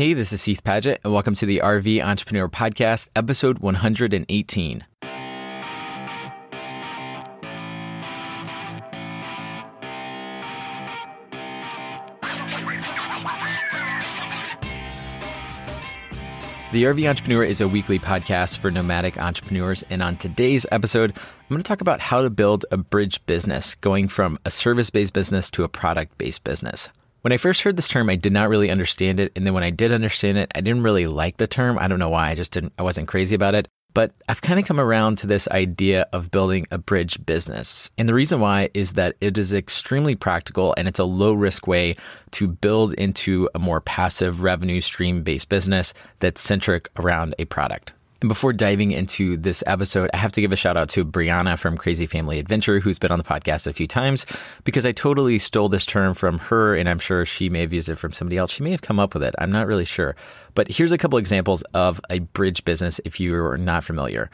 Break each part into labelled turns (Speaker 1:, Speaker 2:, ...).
Speaker 1: Hey, this is Heath Padgett, and welcome to the RV Entrepreneur Podcast, episode 118. The RV Entrepreneur is a weekly podcast for nomadic entrepreneurs. And on today's episode, I'm going to talk about how to build a bridge business, going from a service based business to a product based business. When I first heard this term, I did not really understand it. And then when I did understand it, I didn't really like the term. I don't know why. I just didn't, I wasn't crazy about it. But I've kind of come around to this idea of building a bridge business. And the reason why is that it is extremely practical and it's a low risk way to build into a more passive revenue stream based business that's centric around a product. And before diving into this episode, I have to give a shout out to Brianna from Crazy Family Adventure, who's been on the podcast a few times, because I totally stole this term from her, and I'm sure she may have used it from somebody else. She may have come up with it. I'm not really sure. But here's a couple examples of a bridge business if you're not familiar.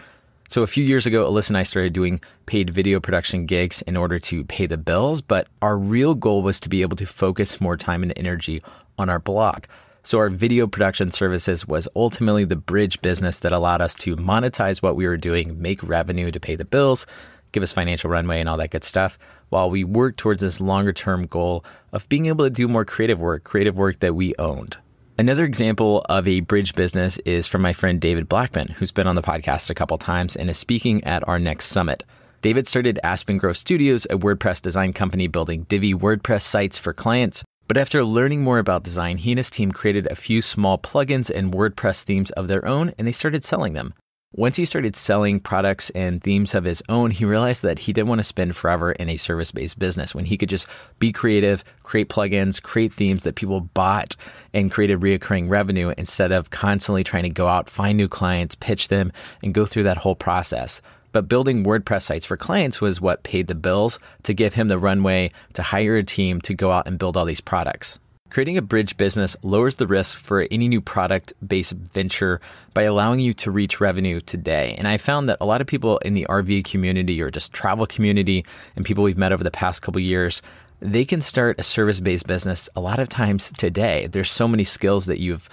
Speaker 1: So, a few years ago, Alyssa and I started doing paid video production gigs in order to pay the bills, but our real goal was to be able to focus more time and energy on our blog. So our video production services was ultimately the bridge business that allowed us to monetize what we were doing, make revenue to pay the bills, give us financial runway and all that good stuff, while we worked towards this longer term goal of being able to do more creative work, creative work that we owned. Another example of a bridge business is from my friend David Blackmon, who's been on the podcast a couple times and is speaking at our next summit. David started Aspen Grove Studios, a WordPress design company building Divi WordPress sites for clients but after learning more about design, he and his team created a few small plugins and WordPress themes of their own, and they started selling them. Once he started selling products and themes of his own, he realized that he didn't want to spend forever in a service based business when he could just be creative, create plugins, create themes that people bought and created reoccurring revenue instead of constantly trying to go out, find new clients, pitch them, and go through that whole process. But building WordPress sites for clients was what paid the bills to give him the runway to hire a team to go out and build all these products. Creating a bridge business lowers the risk for any new product based venture by allowing you to reach revenue today. And I found that a lot of people in the RV community or just travel community and people we've met over the past couple years, they can start a service based business a lot of times today. There's so many skills that you've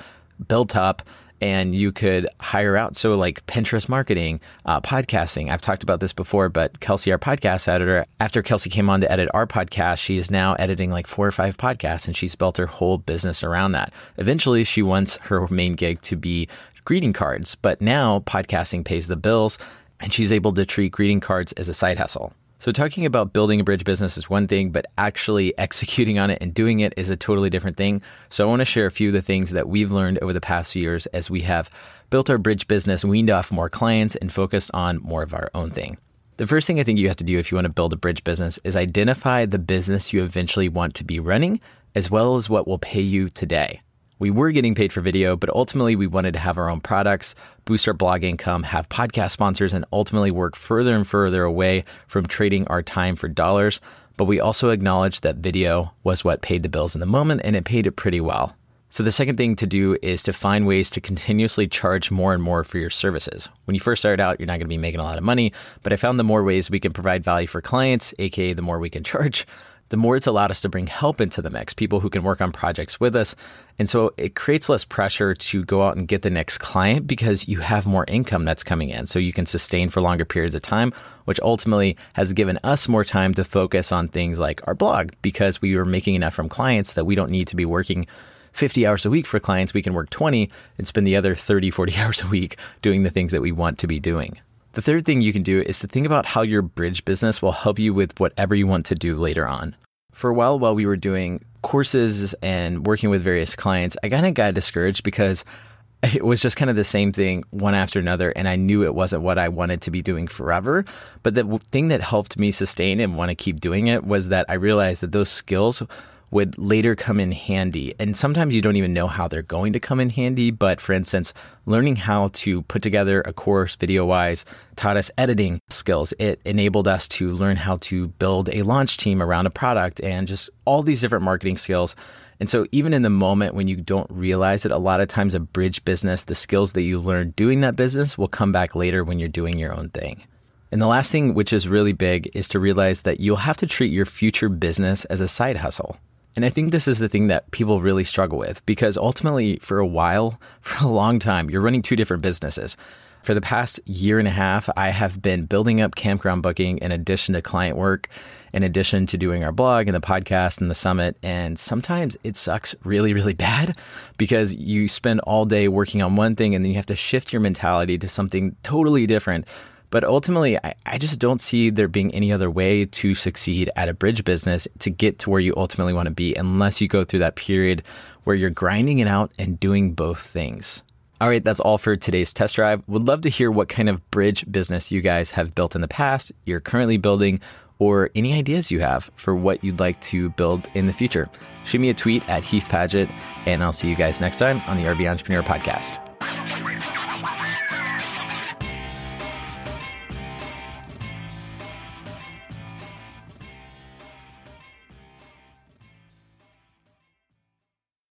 Speaker 1: built up and you could hire out. So, like Pinterest marketing, uh, podcasting. I've talked about this before, but Kelsey, our podcast editor, after Kelsey came on to edit our podcast, she is now editing like four or five podcasts and she's built her whole business around that. Eventually, she wants her main gig to be greeting cards, but now podcasting pays the bills and she's able to treat greeting cards as a side hustle. So, talking about building a bridge business is one thing, but actually executing on it and doing it is a totally different thing. So, I want to share a few of the things that we've learned over the past few years as we have built our bridge business, weaned off more clients, and focused on more of our own thing. The first thing I think you have to do if you want to build a bridge business is identify the business you eventually want to be running, as well as what will pay you today. We were getting paid for video, but ultimately we wanted to have our own products, boost our blog income, have podcast sponsors, and ultimately work further and further away from trading our time for dollars. But we also acknowledged that video was what paid the bills in the moment, and it paid it pretty well. So the second thing to do is to find ways to continuously charge more and more for your services. When you first start out, you're not going to be making a lot of money, but I found the more ways we can provide value for clients, aka the more we can charge, the more it's allowed us to bring help into the mix, people who can work on projects with us. And so it creates less pressure to go out and get the next client because you have more income that's coming in. So you can sustain for longer periods of time, which ultimately has given us more time to focus on things like our blog because we were making enough from clients that we don't need to be working 50 hours a week for clients. We can work 20 and spend the other 30, 40 hours a week doing the things that we want to be doing. The third thing you can do is to think about how your bridge business will help you with whatever you want to do later on for a while while we were doing courses and working with various clients, I kind of got discouraged because it was just kind of the same thing one after another. And I knew it wasn't what I wanted to be doing forever. But the thing that helped me sustain and want to keep doing it was that I realized that those skills would later come in handy. And sometimes you don't even know how they're going to come in handy. But for instance, learning how to put together a course video wise taught us editing skills. It enabled us to learn how to build a launch team around a product and just all these different marketing skills. And so, even in the moment when you don't realize it, a lot of times a bridge business, the skills that you learn doing that business will come back later when you're doing your own thing. And the last thing, which is really big, is to realize that you'll have to treat your future business as a side hustle. And I think this is the thing that people really struggle with because ultimately, for a while, for a long time, you're running two different businesses. For the past year and a half, I have been building up campground booking in addition to client work, in addition to doing our blog and the podcast and the summit. And sometimes it sucks really, really bad because you spend all day working on one thing and then you have to shift your mentality to something totally different. But ultimately, I, I, just don't see there being any other way to succeed at a bridge business to get to where you ultimately want to be unless you go through that period where you're grinding it out and doing both things. All right, that's all for today's test drive. Would love to hear what kind of bridge business you guys have built in the past, you're currently building, or any ideas you have for what you'd like to build in the future. Shoot me a tweet at Heath Padgett, and I'll see you guys next time on the RV Entrepreneur Podcast.